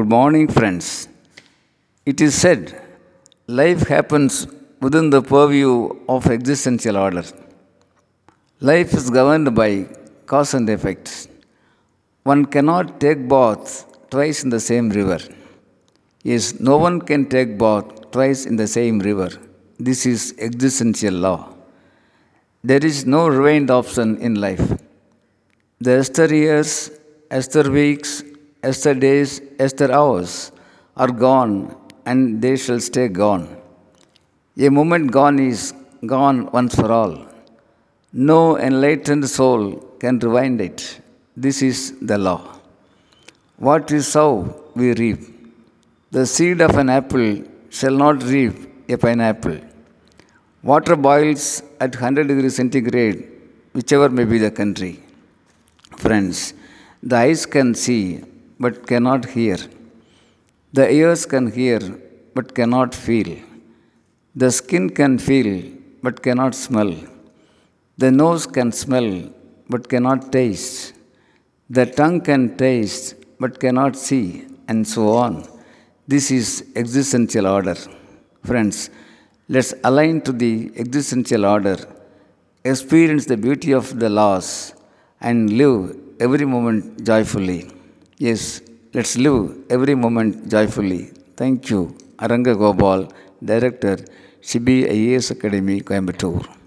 Good morning, friends. It is said life happens within the purview of existential order. Life is governed by cause and effect. One cannot take bath twice in the same river. Yes, no one can take bath twice in the same river. This is existential law. There is no rewind option in life. The Esther years, Esther weeks, Esther days, Esther hours are gone and they shall stay gone. A moment gone is gone once for all. No enlightened soul can rewind it. This is the law. What we sow, we reap. The seed of an apple shall not reap a pineapple. Water boils at 100 degrees centigrade, whichever may be the country. Friends, the eyes can see but cannot hear. The ears can hear but cannot feel. The skin can feel but cannot smell. The nose can smell but cannot taste. The tongue can taste but cannot see, and so on. This is existential order. Friends, let's align to the existential order, experience the beauty of the laws, and live every moment joyfully. Yes, let's live every moment joyfully. Thank you. Aranga Gopal, Director, CBIAS Academy, Coimbatore.